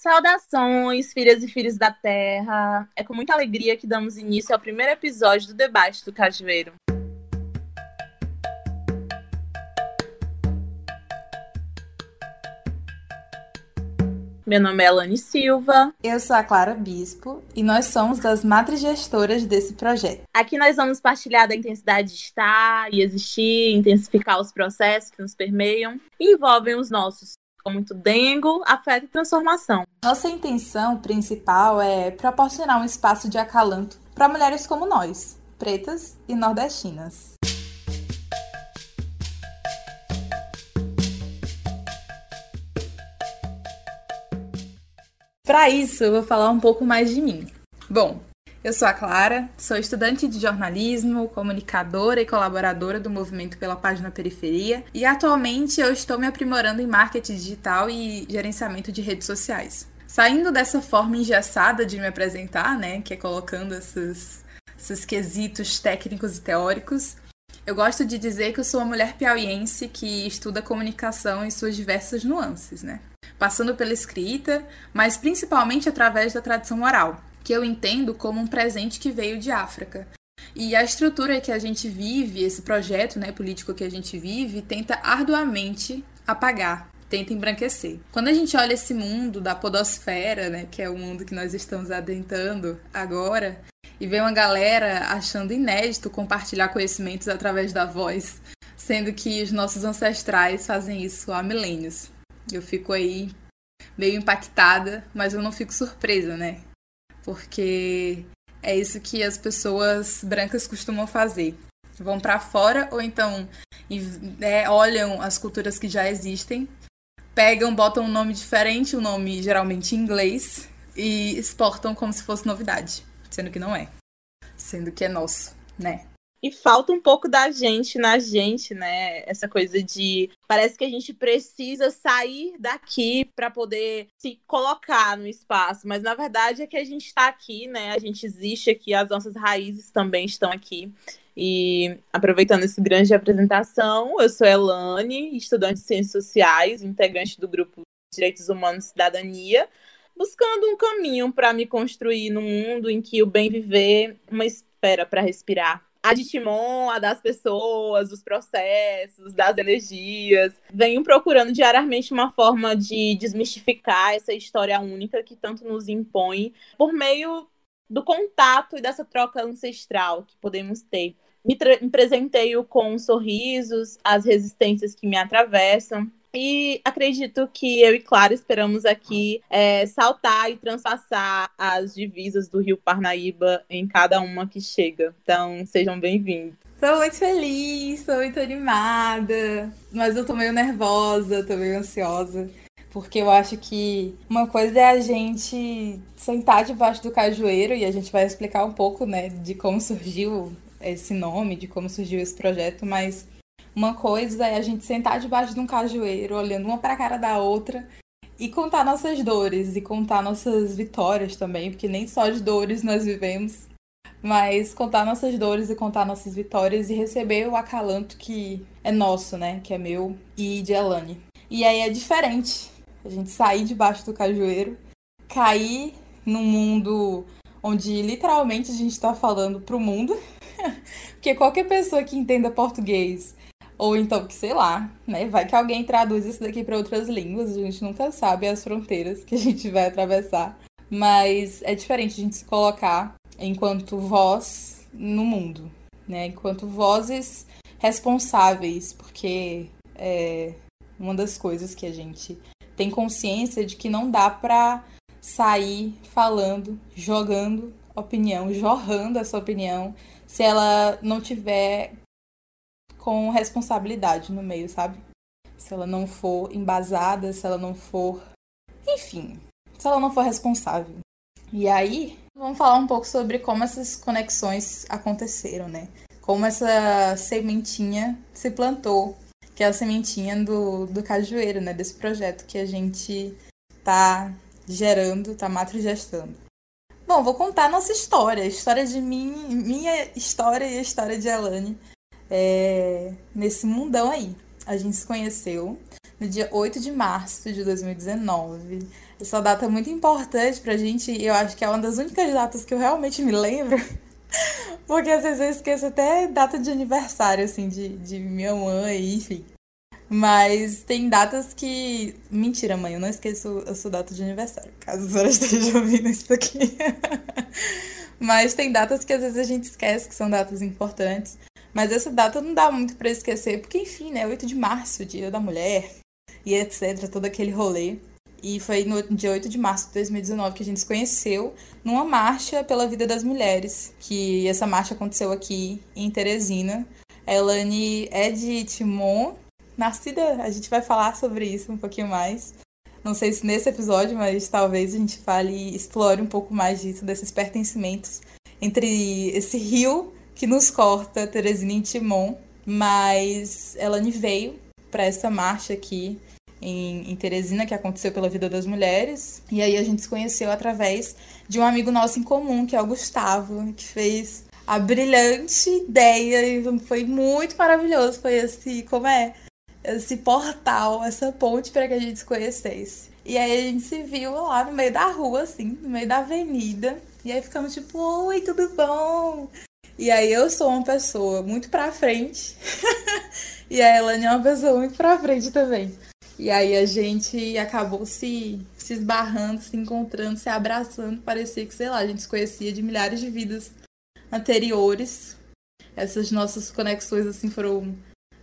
Saudações, filhas e filhos da Terra! É com muita alegria que damos início ao primeiro episódio do debate do Cajueiro. Meu nome é Elane Silva. Eu sou a Clara Bispo e nós somos das matrigestoras desse projeto. Aqui nós vamos partilhar da intensidade de estar e existir, intensificar os processos que nos permeiam e envolvem os nossos, muito dengo, afeto e transformação. Nossa intenção principal é proporcionar um espaço de acalanto para mulheres como nós, pretas e nordestinas. Para isso, eu vou falar um pouco mais de mim. Bom, eu sou a Clara, sou estudante de jornalismo, comunicadora e colaboradora do Movimento pela Página Periferia e atualmente eu estou me aprimorando em marketing digital e gerenciamento de redes sociais. Saindo dessa forma engessada de me apresentar, né, que é colocando esses, esses quesitos técnicos e teóricos, eu gosto de dizer que eu sou uma mulher piauiense que estuda comunicação em suas diversas nuances, né? Passando pela escrita, mas principalmente através da tradição oral, que eu entendo como um presente que veio de África. E a estrutura que a gente vive, esse projeto né, político que a gente vive, tenta arduamente apagar, tenta embranquecer. Quando a gente olha esse mundo da podosfera, né, que é o mundo que nós estamos adentrando agora, e vê uma galera achando inédito compartilhar conhecimentos através da voz, sendo que os nossos ancestrais fazem isso há milênios. Eu fico aí meio impactada, mas eu não fico surpresa, né? Porque é isso que as pessoas brancas costumam fazer. Vão para fora ou então é, olham as culturas que já existem, pegam, botam um nome diferente, um nome geralmente em inglês, e exportam como se fosse novidade sendo que não é. Sendo que é nosso, né? E falta um pouco da gente na gente, né? Essa coisa de. Parece que a gente precisa sair daqui para poder se colocar no espaço, mas na verdade é que a gente está aqui, né? A gente existe aqui, as nossas raízes também estão aqui. E aproveitando esse grande apresentação, eu sou Elane, estudante de Ciências Sociais, integrante do grupo Direitos Humanos e Cidadania buscando um caminho para me construir num mundo em que o bem viver uma espera para respirar. A de Timon, a das pessoas, dos processos, das energias. Venho procurando diariamente uma forma de desmistificar essa história única que tanto nos impõe por meio do contato e dessa troca ancestral que podemos ter. Me, me presenteio com sorrisos, as resistências que me atravessam, e acredito que eu e Clara esperamos aqui é, saltar e transpassar as divisas do Rio Parnaíba em cada uma que chega. Então, sejam bem-vindos. Tô muito feliz, tô muito animada, mas eu tô meio nervosa, tô meio ansiosa. Porque eu acho que uma coisa é a gente sentar debaixo do cajueiro e a gente vai explicar um pouco, né, de como surgiu esse nome, de como surgiu esse projeto, mas uma coisa é a gente sentar debaixo de um cajueiro, olhando uma para a cara da outra e contar nossas dores e contar nossas vitórias também, porque nem só de dores nós vivemos, mas contar nossas dores e contar nossas vitórias e receber o acalanto que é nosso, né? Que é meu e de Elane. E aí é diferente a gente sair debaixo do cajueiro, cair num mundo onde literalmente a gente está falando pro mundo. Porque qualquer pessoa que entenda português ou então, que sei lá, né? Vai que alguém traduz isso daqui para outras línguas, a gente nunca sabe as fronteiras que a gente vai atravessar. Mas é diferente a gente se colocar enquanto voz no mundo, né? Enquanto vozes responsáveis, porque é uma das coisas que a gente tem consciência de que não dá para sair falando, jogando opinião, jorrando essa opinião, se ela não tiver com responsabilidade no meio, sabe? Se ela não for embasada, se ela não for. Enfim, se ela não for responsável. E aí, vamos falar um pouco sobre como essas conexões aconteceram, né? Como essa sementinha se plantou, que é a sementinha do, do cajueiro, né? Desse projeto que a gente tá gerando, tá matrigestando. Bom, vou contar a nossa história, a história de mim, minha história e a história de Elane é, nesse mundão aí. A gente se conheceu no dia 8 de março de 2019. Essa data é muito importante pra gente eu acho que é uma das únicas datas que eu realmente me lembro. Porque às vezes eu esqueço até data de aniversário, assim, de, de minha mãe, enfim. Mas tem datas que. Mentira, mãe, eu não esqueço a sua data de aniversário, caso a senhora esteja ouvindo isso aqui. Mas tem datas que às vezes a gente esquece que são datas importantes. Mas essa data não dá muito para esquecer, porque enfim, né? 8 de março, Dia da Mulher, e etc, todo aquele rolê. E foi no dia 8 de março de 2019 que a gente se conheceu numa marcha pela vida das mulheres. Que essa marcha aconteceu aqui em Teresina. A Elane é de Timon, nascida, a gente vai falar sobre isso um pouquinho mais. Não sei se nesse episódio, mas talvez a gente fale explore um pouco mais disso, desses pertencimentos entre esse rio que nos corta, Teresina Timon. Mas Elane veio para essa marcha aqui em, em Teresina, que aconteceu pela vida das mulheres. E aí a gente se conheceu através de um amigo nosso em comum, que é o Gustavo, que fez a brilhante ideia e foi muito maravilhoso. Foi esse, como é? Esse portal, essa ponte para que a gente se conhecesse. E aí a gente se viu lá no meio da rua, assim, no meio da avenida. E aí ficamos tipo, oi, tudo bom? E aí eu sou uma pessoa muito pra frente. e a Elane é uma pessoa muito pra frente também. E aí a gente acabou se, se esbarrando, se encontrando, se abraçando. Parecia que, sei lá, a gente se conhecia de milhares de vidas anteriores. Essas nossas conexões, assim, foram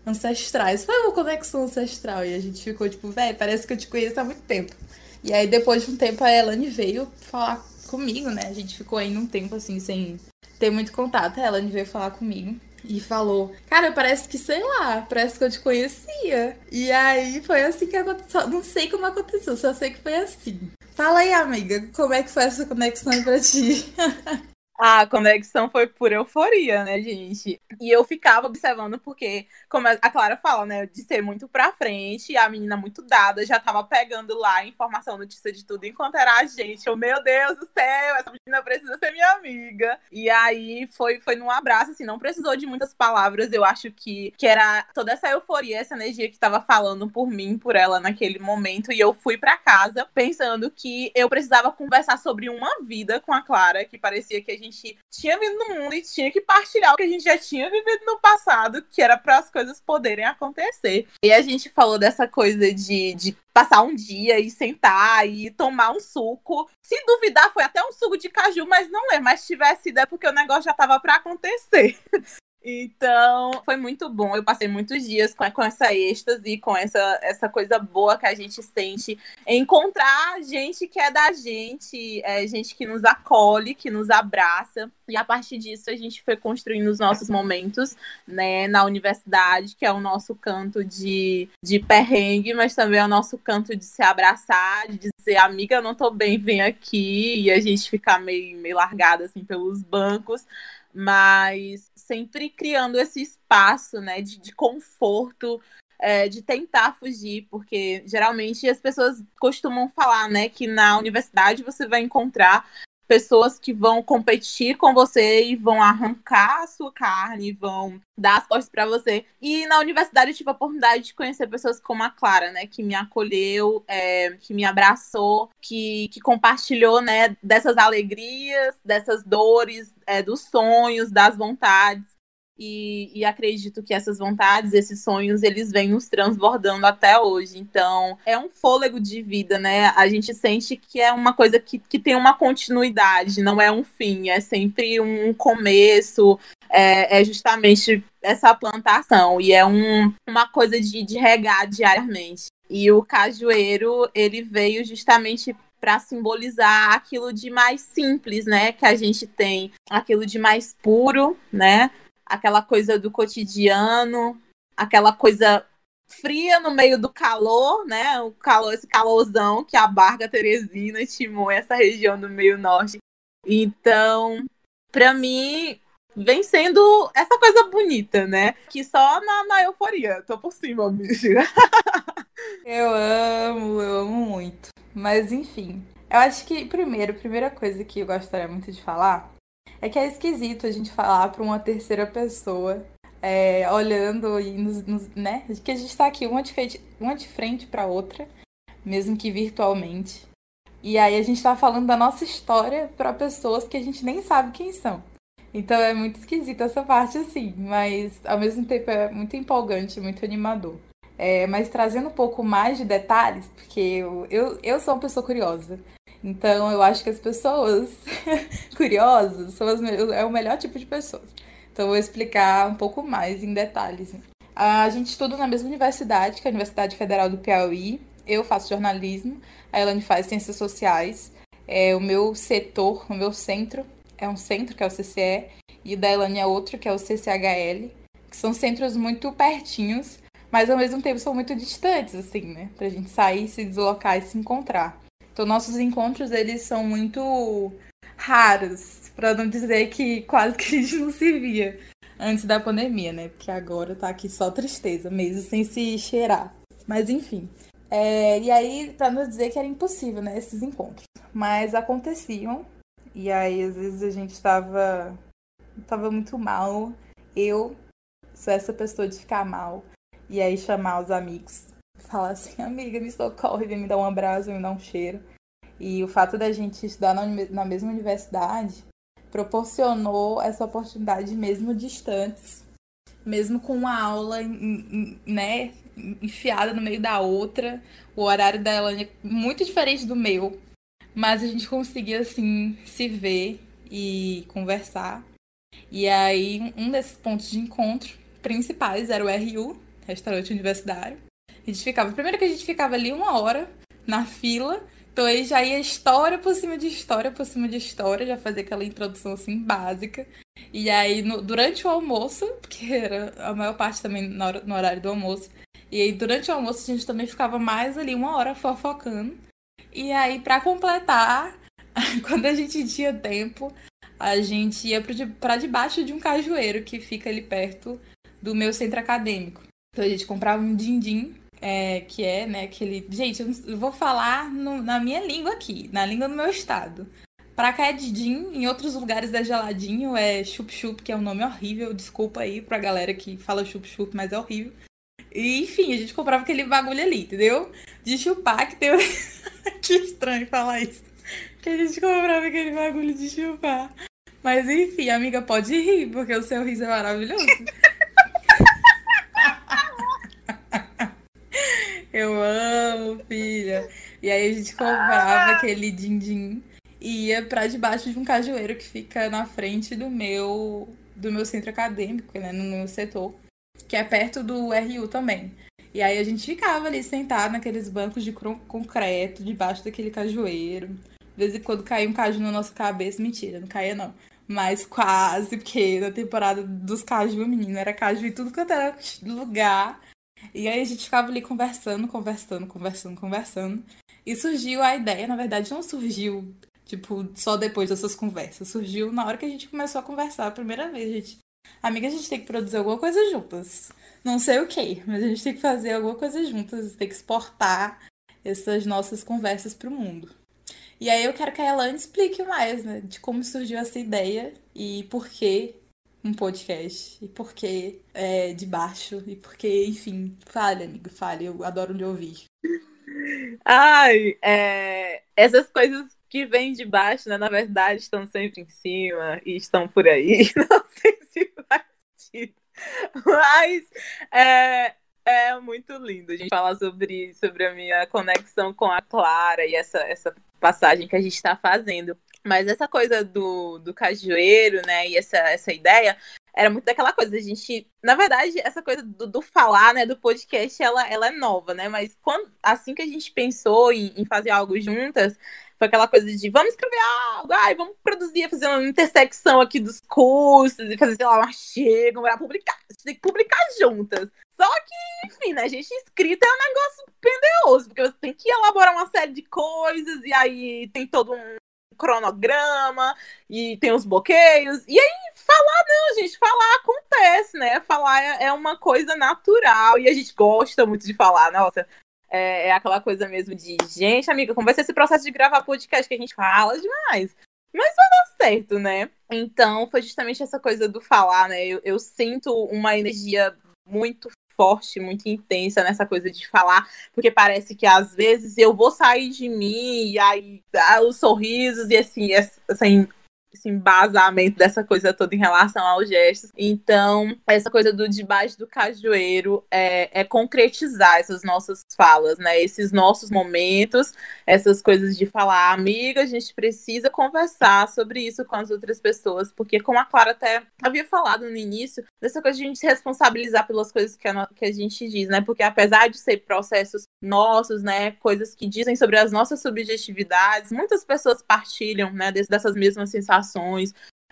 ancestrais. Foi uma conexão ancestral. E a gente ficou tipo, velho, parece que eu te conheço há muito tempo. E aí, depois de um tempo, a Elane veio falar comigo, né? A gente ficou aí um tempo, assim, sem ter muito contato. A Elane veio falar comigo e falou: Cara, parece que, sei lá, parece que eu te conhecia. E aí foi assim que aconteceu. Não sei como aconteceu, só sei que foi assim. Fala aí, amiga, como é que foi essa conexão pra ti? A conexão foi por euforia, né, gente? E eu ficava observando porque, como a Clara fala, né, de ser muito pra frente, a menina muito dada, já tava pegando lá informação, notícia de tudo enquanto era a gente. Eu, meu Deus do céu, essa menina precisa ser minha amiga. E aí foi, foi num abraço, assim, não precisou de muitas palavras. Eu acho que, que era toda essa euforia, essa energia que tava falando por mim, por ela naquele momento. E eu fui para casa pensando que eu precisava conversar sobre uma vida com a Clara, que parecia que a gente gente tinha vindo no mundo e tinha que partilhar o que a gente já tinha vivido no passado, que era para as coisas poderem acontecer. E a gente falou dessa coisa de, de passar um dia e sentar e tomar um suco. Se duvidar, foi até um suco de caju, mas não é. Mas se tivesse sido, é porque o negócio já estava para acontecer. Então, foi muito bom. Eu passei muitos dias com, com essa êxtase, com essa, essa coisa boa que a gente sente. Encontrar gente que é da gente, é, gente que nos acolhe, que nos abraça. E a partir disso, a gente foi construindo os nossos momentos né, na universidade, que é o nosso canto de, de perrengue, mas também é o nosso canto de se abraçar, de dizer, amiga, eu não tô bem, vem aqui. E a gente ficar meio, meio largada assim pelos bancos mas sempre criando esse espaço né, de, de conforto, é, de tentar fugir, porque geralmente as pessoas costumam falar né, que na universidade você vai encontrar pessoas que vão competir com você e vão arrancar a sua carne, vão dar as costas para você. E na universidade eu tive a oportunidade de conhecer pessoas como a Clara, né, que me acolheu, é, que me abraçou, que, que compartilhou, né, dessas alegrias, dessas dores, é, dos sonhos, das vontades. E, e, acredito que essas vontades, esses sonhos, eles vêm nos transbordando até hoje. Então, é um fôlego de vida, né? A gente sente que é uma coisa que, que tem uma continuidade, não é um fim, é sempre um começo, é, é justamente essa plantação, e é um, uma coisa de, de regar diariamente. E o cajueiro, ele veio justamente para simbolizar aquilo de mais simples, né, que a gente tem, aquilo de mais puro, né, aquela coisa do cotidiano, aquela coisa fria no meio do calor, né? O calor, esse calorzão que abarca Teresina, Timon, essa região do meio norte. Então, para mim, vem sendo essa coisa bonita, né? Que só na, na euforia. Tô por cima, bicho. eu amo, eu amo muito. Mas enfim, eu acho que primeiro, primeira coisa que eu gostaria muito de falar é que é esquisito a gente falar para uma terceira pessoa, é, olhando e nos, nos, né? Que a gente está aqui uma de frente, uma de frente para outra, mesmo que virtualmente. E aí a gente tá falando da nossa história para pessoas que a gente nem sabe quem são. Então é muito esquisito essa parte assim, mas ao mesmo tempo é muito empolgante, muito animador. É, mas trazendo um pouco mais de detalhes, porque eu, eu, eu sou uma pessoa curiosa. Então eu acho que as pessoas curiosas são as, é o melhor tipo de pessoas. Então eu vou explicar um pouco mais em detalhes. A gente estuda na mesma universidade, que é a Universidade Federal do Piauí. Eu faço jornalismo, a Elane faz ciências sociais. É, o meu setor, o meu centro, é um centro, que é o CCE, e da Elane é outro, que é o CCHL, que são centros muito pertinhos, mas ao mesmo tempo são muito distantes, assim, né? Pra gente sair, se deslocar e se encontrar. Então, nossos encontros, eles são muito raros, para não dizer que quase que a gente não se via antes da pandemia, né? Porque agora tá aqui só tristeza, mesmo sem se cheirar. Mas enfim. É, e aí, pra não dizer que era impossível, né? Esses encontros. Mas aconteciam. E aí, às vezes, a gente tava, tava muito mal. Eu sou essa pessoa de ficar mal. E aí chamar os amigos. Falar assim, amiga, me socorre, vem me dar um abraço, me dar um cheiro. E o fato da gente estudar na, mesma universidade proporcionou essa oportunidade mesmo distantes, mesmo com uma aula, né, enfiada no meio da outra, o horário da Elane é muito diferente do meu, mas a gente conseguia assim se ver e conversar. E aí um desses pontos de encontro principais era o RU, restaurante universitário. A gente ficava, primeiro que a gente ficava ali uma hora na fila então aí já ia história por cima de história por cima de história, já fazia aquela introdução assim básica. E aí no, durante o almoço, que era a maior parte também no, no horário do almoço, e aí durante o almoço a gente também ficava mais ali uma hora fofocando. E aí para completar, quando a gente tinha tempo, a gente ia para debaixo de um cajueiro que fica ali perto do meu centro acadêmico. Então a gente comprava um din-din é, que é, né, aquele. Gente, eu vou falar no, na minha língua aqui, na língua do meu estado. Pra cá é Didim, em outros lugares é geladinho, é chup-chup, que é um nome horrível. Desculpa aí pra galera que fala chup-chup, mas é horrível. E, enfim, a gente comprava aquele bagulho ali, entendeu? De chupar, que tem. que estranho falar isso. Que a gente comprava aquele bagulho de chupar. Mas enfim, amiga, pode rir, porque o seu riso é maravilhoso. Eu amo, filha. E aí a gente comprava ah! aquele din-din e ia pra debaixo de um cajueiro que fica na frente do meu do meu centro acadêmico, né, no meu setor, que é perto do RU também. E aí a gente ficava ali sentado naqueles bancos de concreto, debaixo daquele cajueiro. De vez em quando caía um caju na nossa cabeça. Mentira, não caía não. Mas quase, porque na temporada dos caju, menino, era caju em tudo quanto era lugar. E aí a gente ficava ali conversando, conversando, conversando, conversando. E surgiu a ideia, na verdade não surgiu, tipo, só depois dessas conversas. Surgiu na hora que a gente começou a conversar a primeira vez, gente. Amiga, a gente tem que produzir alguma coisa juntas. Não sei o que, mas a gente tem que fazer alguma coisa juntas, tem que exportar essas nossas conversas para o mundo. E aí eu quero que a Elane explique mais, né, de como surgiu essa ideia e por que um podcast. E por que é, de baixo. E porque, enfim, fale, amigo, fale. Eu adoro lhe ouvir. Ai, é, essas coisas que vêm de baixo, né, na verdade, estão sempre em cima e estão por aí. Não sei se faz sentido. Mas é, é muito lindo a gente falar sobre, sobre a minha conexão com a Clara e essa, essa passagem que a gente está fazendo. Mas essa coisa do, do cajueiro, né, e essa, essa ideia, era muito daquela coisa, a gente, na verdade, essa coisa do, do, falar, né, do podcast, ela, ela é nova, né, mas quando, assim que a gente pensou em, em fazer algo juntas, foi aquela coisa de vamos escrever algo, ai, vamos produzir, fazer uma intersecção aqui dos cursos e fazer, sei lá, um artigo, para publicar, a tem que publicar juntas. Só que, enfim, né, gente, escrita é um negócio pendeoso, porque você tem que elaborar uma série de coisas, e aí tem todo um cronograma e tem os bloqueios. E aí, falar, não, gente, falar acontece, né? Falar é, é uma coisa natural e a gente gosta muito de falar, nossa. É, é aquela coisa mesmo de, gente, amiga, como vai ser esse processo de gravar podcast que a gente fala demais? Mas vai dar certo, né? Então, foi justamente essa coisa do falar, né? Eu, eu sinto uma energia muito forte, muito intensa nessa coisa de falar, porque parece que às vezes eu vou sair de mim e aí ah, os sorrisos e assim, assim esse embasamento dessa coisa toda em relação aos gestos. Então, essa coisa do debaixo do cajueiro é, é concretizar essas nossas falas, né? Esses nossos momentos, essas coisas de falar, amiga, a gente precisa conversar sobre isso com as outras pessoas, porque como a Clara até havia falado no início, dessa coisa de a gente se responsabilizar pelas coisas que a, que a gente diz, né? Porque apesar de ser processos nossos, né, coisas que dizem sobre as nossas subjetividades, muitas pessoas partilham, né, dessas mesmas sensações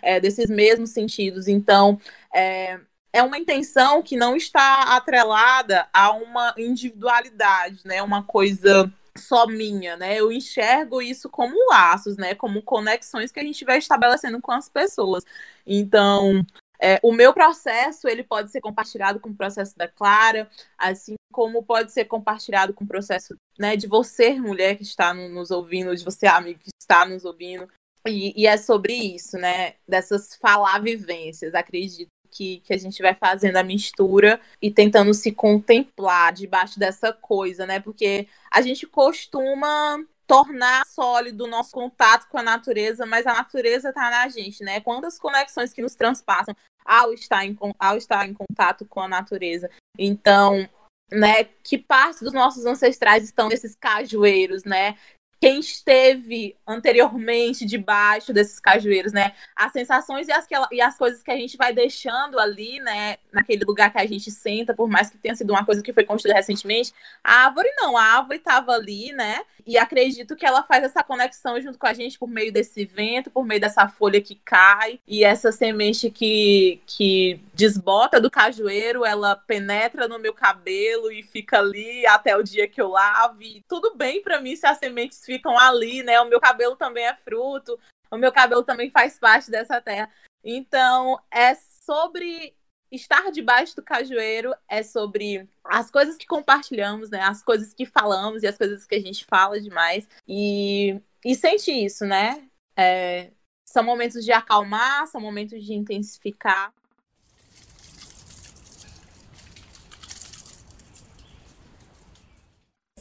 é, desses mesmos sentidos. Então, é, é uma intenção que não está atrelada a uma individualidade, né? Uma coisa só minha, né? Eu enxergo isso como laços, né? Como conexões que a gente vai estabelecendo com as pessoas. Então, é, o meu processo ele pode ser compartilhado com o processo da Clara, assim como pode ser compartilhado com o processo né, de você, mulher que está nos ouvindo, de você, amigo que está nos ouvindo. E, e, é sobre isso, né? Dessas falar vivências. Acredito que, que a gente vai fazendo a mistura e tentando se contemplar debaixo dessa coisa, né? Porque a gente costuma tornar sólido o nosso contato com a natureza, mas a natureza está na gente, né? Quantas conexões que nos transpassam ao estar em, ao estar em contato com a natureza. Então, né, que parte dos nossos ancestrais estão nesses cajueiros, né? Quem esteve anteriormente debaixo desses cajueiros, né? As sensações e as, e as coisas que a gente vai deixando ali, né? Naquele lugar que a gente senta, por mais que tenha sido uma coisa que foi construída recentemente. A árvore não, a árvore estava ali, né? E acredito que ela faz essa conexão junto com a gente por meio desse vento, por meio dessa folha que cai e essa semente que, que desbota do cajueiro, ela penetra no meu cabelo e fica ali até o dia que eu lave. Tudo bem para mim se as sementes ficam ali, né? O meu cabelo também é fruto, o meu cabelo também faz parte dessa terra. Então, é sobre estar debaixo do cajueiro, é sobre as coisas que compartilhamos, né? As coisas que falamos e as coisas que a gente fala demais. E, e sente isso, né? É, são momentos de acalmar, são momentos de intensificar.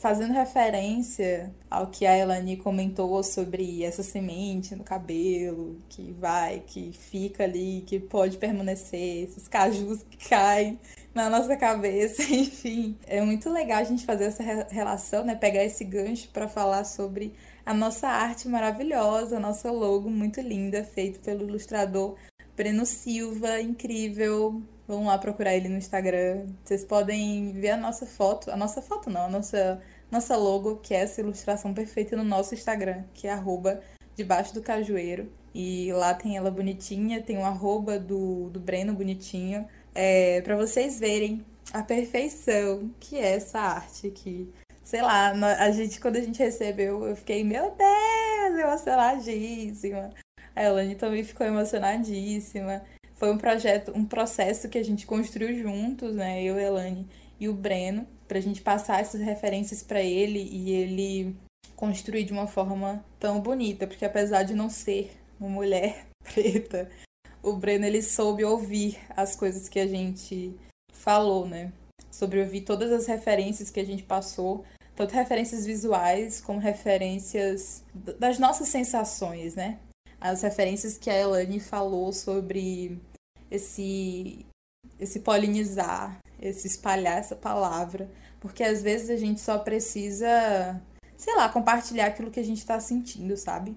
Fazendo referência ao que a Elani comentou sobre essa semente no cabelo, que vai, que fica ali, que pode permanecer, esses cajus que caem na nossa cabeça, enfim. É muito legal a gente fazer essa relação, né? Pegar esse gancho para falar sobre a nossa arte maravilhosa, a nossa logo muito linda, feito pelo ilustrador Breno Silva, incrível. Vão lá procurar ele no Instagram. Vocês podem ver a nossa foto, a nossa foto não, a nossa nossa logo, que é essa ilustração perfeita no nosso Instagram, que é arroba debaixo do cajueiro. E lá tem ela bonitinha, tem o arroba do, do Breno bonitinho, é, para vocês verem a perfeição que é essa arte aqui. Sei lá, a gente, quando a gente recebeu, eu fiquei, meu Deus, emocionadíssima. A Elane também ficou emocionadíssima. Foi um projeto, um processo que a gente construiu juntos, né? Eu, Elane e o Breno para a gente passar essas referências para ele e ele construir de uma forma tão bonita, porque apesar de não ser uma mulher preta, o Breno ele soube ouvir as coisas que a gente falou, né? Sobre ouvir todas as referências que a gente passou, tanto referências visuais como referências das nossas sensações, né? As referências que a Elane falou sobre esse esse polinizar, esse espalhar essa palavra, porque às vezes a gente só precisa, sei lá, compartilhar aquilo que a gente está sentindo, sabe?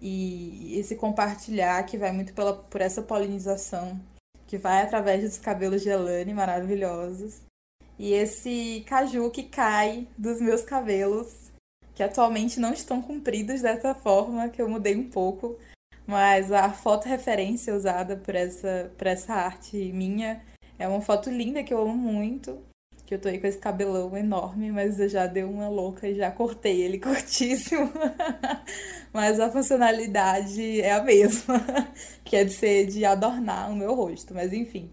E esse compartilhar que vai muito pela, por essa polinização, que vai através dos cabelos de Elane maravilhosos. E esse caju que cai dos meus cabelos, que atualmente não estão compridos dessa forma, que eu mudei um pouco. Mas a foto referência usada por essa, por essa arte minha é uma foto linda que eu amo muito. Que eu tô aí com esse cabelão enorme, mas eu já dei uma louca e já cortei ele curtíssimo. mas a funcionalidade é a mesma, que é de ser de adornar o meu rosto, mas enfim.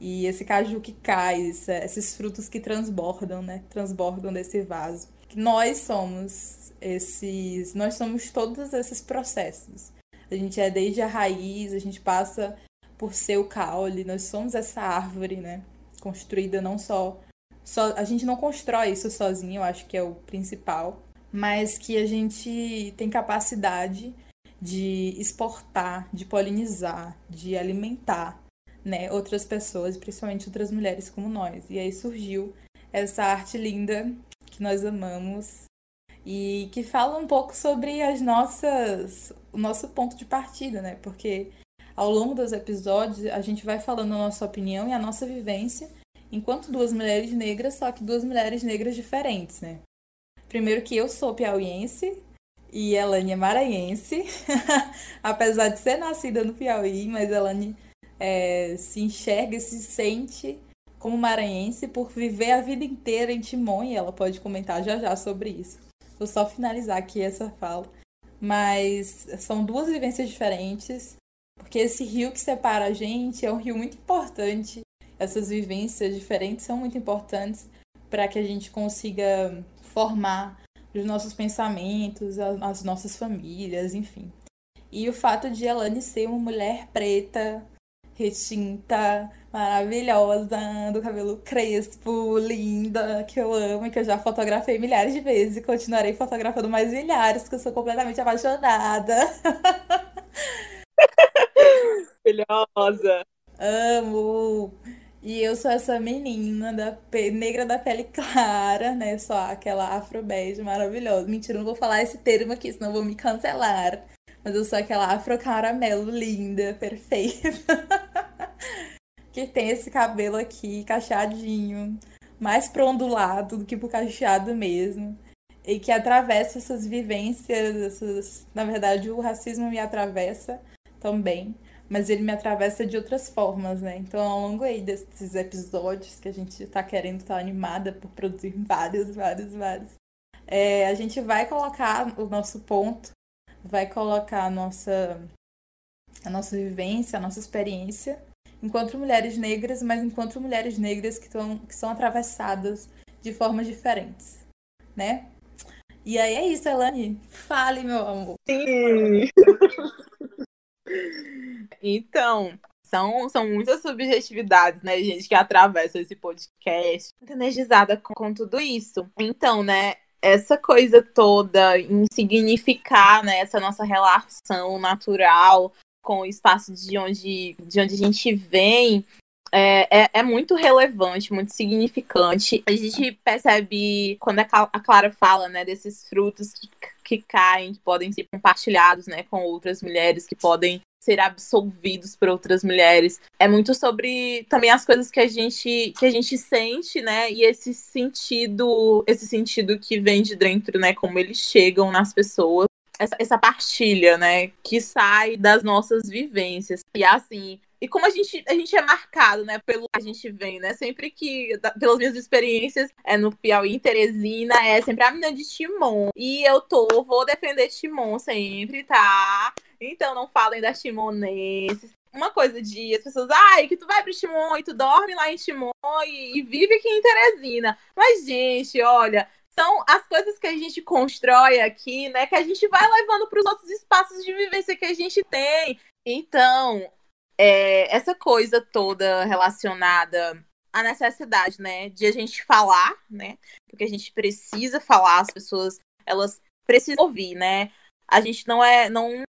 E esse caju que cai, esses frutos que transbordam, né? Transbordam desse vaso. Nós somos esses, nós somos todos esses processos. A gente é desde a raiz, a gente passa por ser o caule, nós somos essa árvore, né? Construída não só só, a gente não constrói isso sozinho, eu acho que é o principal, mas que a gente tem capacidade de exportar, de polinizar, de alimentar, né, outras pessoas, principalmente outras mulheres como nós. E aí surgiu essa arte linda que nós amamos e que fala um pouco sobre as nossas o nosso ponto de partida, né? Porque ao longo dos episódios a gente vai falando a nossa opinião e a nossa vivência enquanto duas mulheres negras, só que duas mulheres negras diferentes, né? Primeiro que eu sou piauiense e Elane é maranhense, apesar de ser nascida no Piauí, mas Elane é, se enxerga e se sente como maranhense por viver a vida inteira em Timon e ela pode comentar já já sobre isso. Vou só finalizar aqui essa fala. Mas são duas vivências diferentes, porque esse rio que separa a gente é um rio muito importante essas vivências diferentes são muito importantes para que a gente consiga formar os nossos pensamentos, as nossas famílias, enfim. E o fato de Elane ser uma mulher preta, retinta, maravilhosa, do cabelo crespo, linda, que eu amo e que eu já fotografei milhares de vezes e continuarei fotografando mais milhares, que eu sou completamente apaixonada. Maravilhosa. Amo. E eu sou essa menina da negra da pele clara, né? Só aquela afro maravilhosa. Mentira, não vou falar esse termo aqui, senão vou me cancelar. Mas eu sou aquela afro caramelo linda, perfeita. que tem esse cabelo aqui cacheadinho, mais pro ondulado do que pro cacheado mesmo. E que atravessa essas vivências, essas... na verdade o racismo me atravessa também mas ele me atravessa de outras formas, né? Então, ao longo aí desses episódios que a gente tá querendo estar tá animada por produzir vários, vários, vários, é, a gente vai colocar o nosso ponto, vai colocar a nossa, a nossa vivência, a nossa experiência, enquanto mulheres negras, mas enquanto mulheres negras que, tão, que são atravessadas de formas diferentes, né? E aí é isso, Elane. Fale, meu amor. Sim. Então, são, são muitas subjetividades, né, gente, que atravessam esse podcast. Muito energizada com, com tudo isso. Então, né, essa coisa toda em significar, né, essa nossa relação natural com o espaço de onde, de onde a gente vem, é, é, é, muito relevante, muito significante. A gente percebe quando a Clara fala, né, desses frutos que, que caem, que podem ser compartilhados, né, com outras mulheres, que podem ser absolvidos por outras mulheres. É muito sobre também as coisas que a gente que a gente sente, né? E esse sentido, esse sentido que vem de dentro, né, como eles chegam nas pessoas. Essa, essa partilha, né, que sai das nossas vivências. E assim, e como a gente, a gente é marcado, né, pelo que a gente vem, né? Sempre que, pelas minhas experiências é no Piauí, em Teresina, é sempre a menina de Timon. E eu tô, vou defender Timon sempre, tá? Então não falem das timonenses. Uma coisa de as pessoas, ai, que tu vai pro Timon e tu dorme lá em Timon e, e vive aqui em Teresina. Mas, gente, olha, são as coisas que a gente constrói aqui, né? Que a gente vai levando para os outros espaços de vivência que a gente tem. Então, é, essa coisa toda relacionada à necessidade, né, de a gente falar, né, porque a gente precisa falar, as pessoas, elas precisam ouvir, né, a gente não é, não,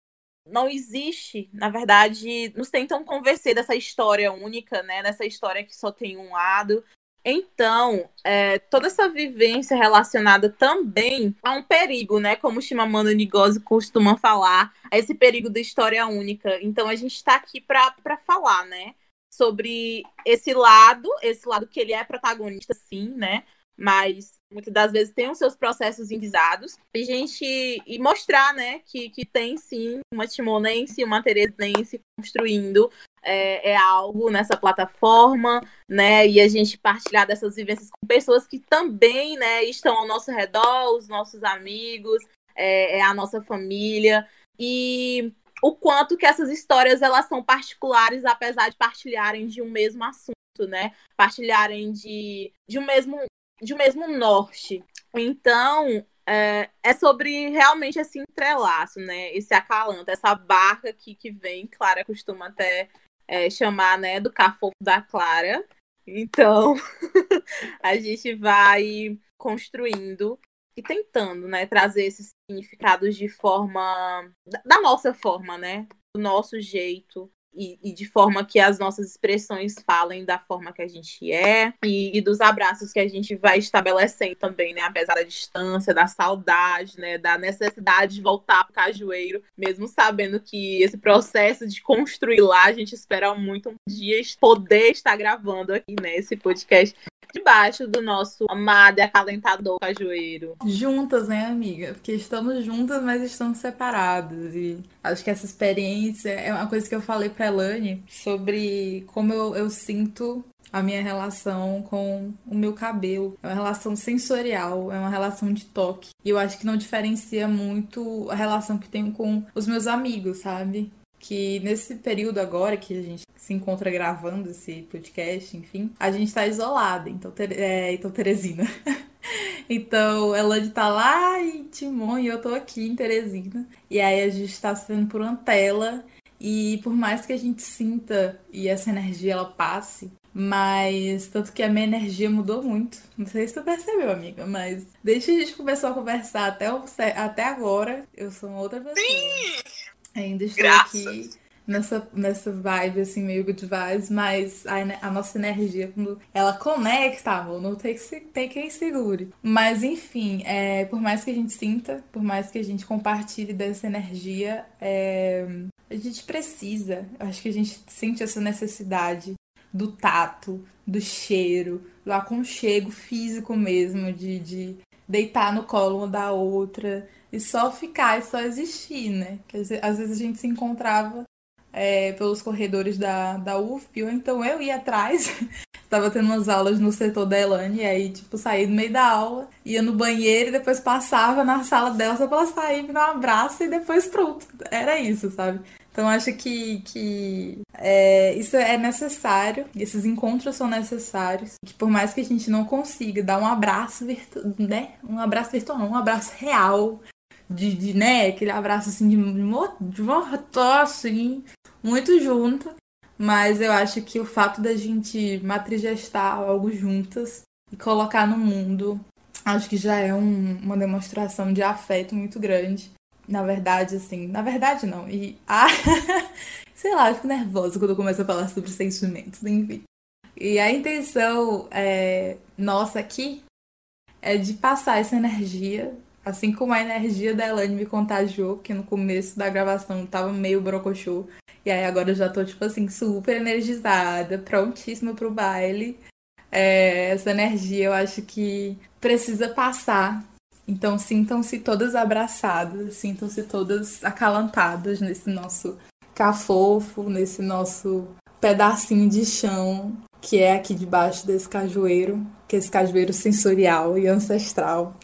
não existe, na verdade, nos tentam convencer dessa história única, né, dessa história que só tem um lado, então, é, toda essa vivência relacionada também a um perigo, né? Como o Chimamanda Ngozi costuma falar, a esse perigo da história única. Então, a gente está aqui para falar, né? Sobre esse lado, esse lado que ele é protagonista, sim, né? Mas muitas das vezes tem os seus processos envisados. E gente e mostrar, né, que, que tem sim uma timonense e uma teresense construindo é, é, algo nessa plataforma, né? E a gente partilhar dessas vivências com pessoas que também, né, estão ao nosso redor, os nossos amigos, é, é a nossa família. E o quanto que essas histórias elas são particulares, apesar de partilharem de um mesmo assunto, né? Partilharem de, de um mesmo de um mesmo norte. Então, é, é, sobre realmente esse entrelaço, né? Esse acalanto, essa barca que, que vem, Clara costuma até é, chamar, né, do cafofo da Clara. Então, a gente vai construindo e tentando, né, trazer esses significados de forma da nossa forma, né, do nosso jeito, e, e, de forma que as nossas expressões falem da forma que a gente é e, e, dos abraços que a gente vai estabelecendo também, né? Apesar da distância, da saudade, né? Da necessidade de voltar pro cajueiro, mesmo sabendo que esse processo de construir lá, a gente espera muito um dia poder estar gravando aqui, né? Esse podcast debaixo do nosso amado e acalentador cajueiro. Juntas, né, amiga? Porque estamos juntas, mas estamos separadas. E acho que essa experiência é uma coisa que eu falei pra Elane sobre como eu, eu sinto a minha relação com o meu cabelo. É uma relação sensorial, é uma relação de toque. E eu acho que não diferencia muito a relação que tenho com os meus amigos, sabe? Que nesse período agora que a gente se encontra gravando esse podcast, enfim, a gente tá isolada. Então, é, então Teresina. então, Elane tá lá em Timon e eu tô aqui em Teresina. E aí a gente tá se vendo por uma tela. E por mais que a gente sinta e essa energia ela passe, mas tanto que a minha energia mudou muito. Não sei se tu percebeu, amiga, mas desde que a gente começou a conversar até, até agora, eu sou uma outra pessoa. Sim! Ainda estou Graças. aqui nessa, nessa vibe, assim, meio good vibes, mas a, a nossa energia, quando ela conecta, amor, não tem, que, tem quem segure. Mas, enfim, é, por mais que a gente sinta, por mais que a gente compartilhe dessa energia, é, a gente precisa, acho que a gente sente essa necessidade do tato, do cheiro, do aconchego físico mesmo, de, de deitar no colo uma da outra, e só ficar e só existir, né? Que às vezes a gente se encontrava é, pelos corredores da, da UFP, ou então eu ia atrás, tava tendo umas aulas no setor da Elane, e aí, tipo, saía no meio da aula, ia no banheiro e depois passava na sala dela só pra ela sair, me dar um abraço e depois pronto. Era isso, sabe? Então acho que, que é, isso é necessário, esses encontros são necessários, que por mais que a gente não consiga dar um abraço virtual, né? Um abraço virtual, não, um abraço real, de, de né, aquele abraço assim de, de mortó, assim, muito junto. Mas eu acho que o fato da gente matrigestar algo juntas e colocar no mundo, acho que já é um, uma demonstração de afeto muito grande. Na verdade, assim, na verdade não. E ah, sei lá, eu fico nervosa quando eu começo a falar sobre sentimentos, enfim. E a intenção é, nossa aqui é de passar essa energia Assim como a energia da Elaine me contagiou, porque no começo da gravação tava meio brocochô. E aí agora eu já tô, tipo assim, super energizada, prontíssima pro baile. É, essa energia eu acho que precisa passar. Então sintam-se todas abraçadas, sintam-se todas acalantadas nesse nosso cafofo, nesse nosso pedacinho de chão que é aqui debaixo desse cajueiro, que é esse cajueiro sensorial e ancestral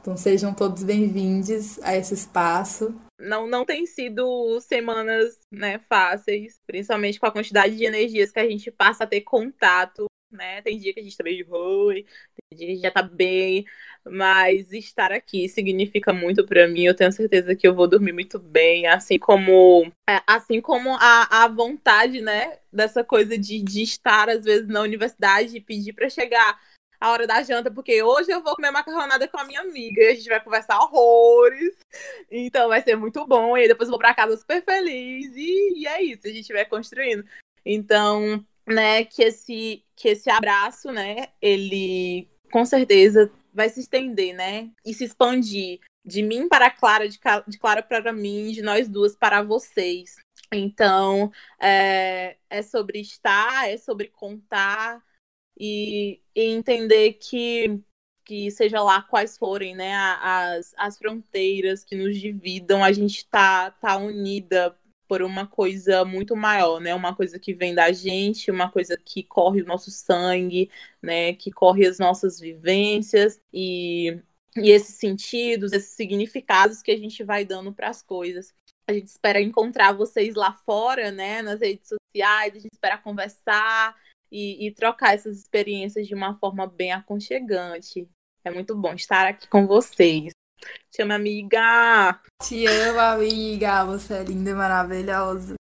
então sejam todos bem-vindos a esse espaço. Não, não tem sido semanas né, fáceis, principalmente com a quantidade de energias que a gente passa a ter contato, né? Tem dia que a gente tá meio ruim, tem dia que a gente já tá bem, mas estar aqui significa muito para mim. Eu tenho certeza que eu vou dormir muito bem, assim como é, assim como a, a vontade, né, dessa coisa de, de estar às vezes na universidade e pedir para chegar a hora da janta, porque hoje eu vou comer macarronada com a minha amiga e a gente vai conversar horrores. Então vai ser muito bom. E depois eu vou pra casa super feliz. E, e é isso, a gente vai construindo. Então, né, que esse, que esse abraço, né, ele com certeza vai se estender, né? E se expandir de mim para a Clara, de, de Clara para mim, de nós duas para vocês. Então, é, é sobre estar, é sobre contar, e, e entender que que seja lá quais forem né, as, as fronteiras que nos dividam, a gente tá, tá unida por uma coisa muito maior, né? Uma coisa que vem da gente, uma coisa que corre o nosso sangue, né? Que corre as nossas vivências e, e esses sentidos, esses significados que a gente vai dando para as coisas. A gente espera encontrar vocês lá fora, né? Nas redes sociais, a gente espera conversar, e, e trocar essas experiências de uma forma bem aconchegante. É muito bom estar aqui com vocês. Te amo, amiga! Te amo, amiga! Você é linda e maravilhosa.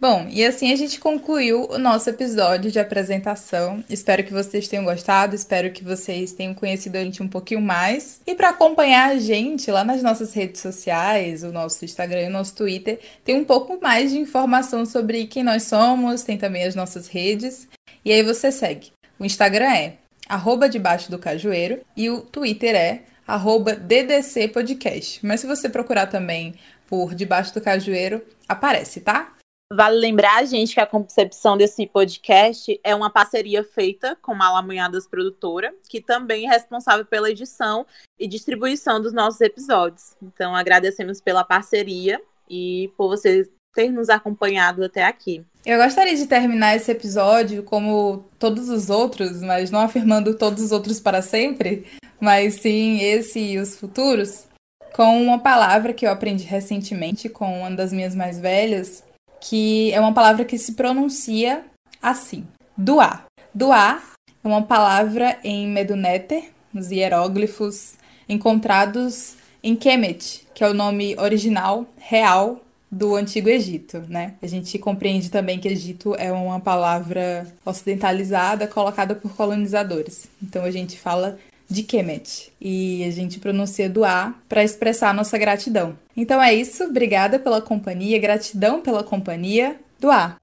Bom, e assim a gente concluiu o nosso episódio de apresentação. Espero que vocês tenham gostado, espero que vocês tenham conhecido a gente um pouquinho mais. E para acompanhar a gente lá nas nossas redes sociais, o nosso Instagram e o nosso Twitter, tem um pouco mais de informação sobre quem nós somos, tem também as nossas redes. E aí você segue. O Instagram é arroba debaixo do cajueiro e o Twitter é arroba DDC Podcast. Mas se você procurar também por Debaixo do Cajueiro, aparece, tá? Vale lembrar, gente, que a concepção desse podcast é uma parceria feita com Malamunhadas Produtora, que também é responsável pela edição e distribuição dos nossos episódios. Então, agradecemos pela parceria e por vocês ter nos acompanhado até aqui. Eu gostaria de terminar esse episódio como todos os outros, mas não afirmando todos os outros para sempre, mas sim esse e os futuros, com uma palavra que eu aprendi recentemente com uma das minhas mais velhas, que é uma palavra que se pronuncia assim: doar. Doar é uma palavra em Meduneter, nos hieróglifos encontrados em Kemet, que é o nome original real do Antigo Egito, né? A gente compreende também que Egito é uma palavra ocidentalizada colocada por colonizadores. Então a gente fala de Kemet e a gente pronuncia do A para expressar nossa gratidão. Então é isso, obrigada pela companhia, gratidão pela companhia do A.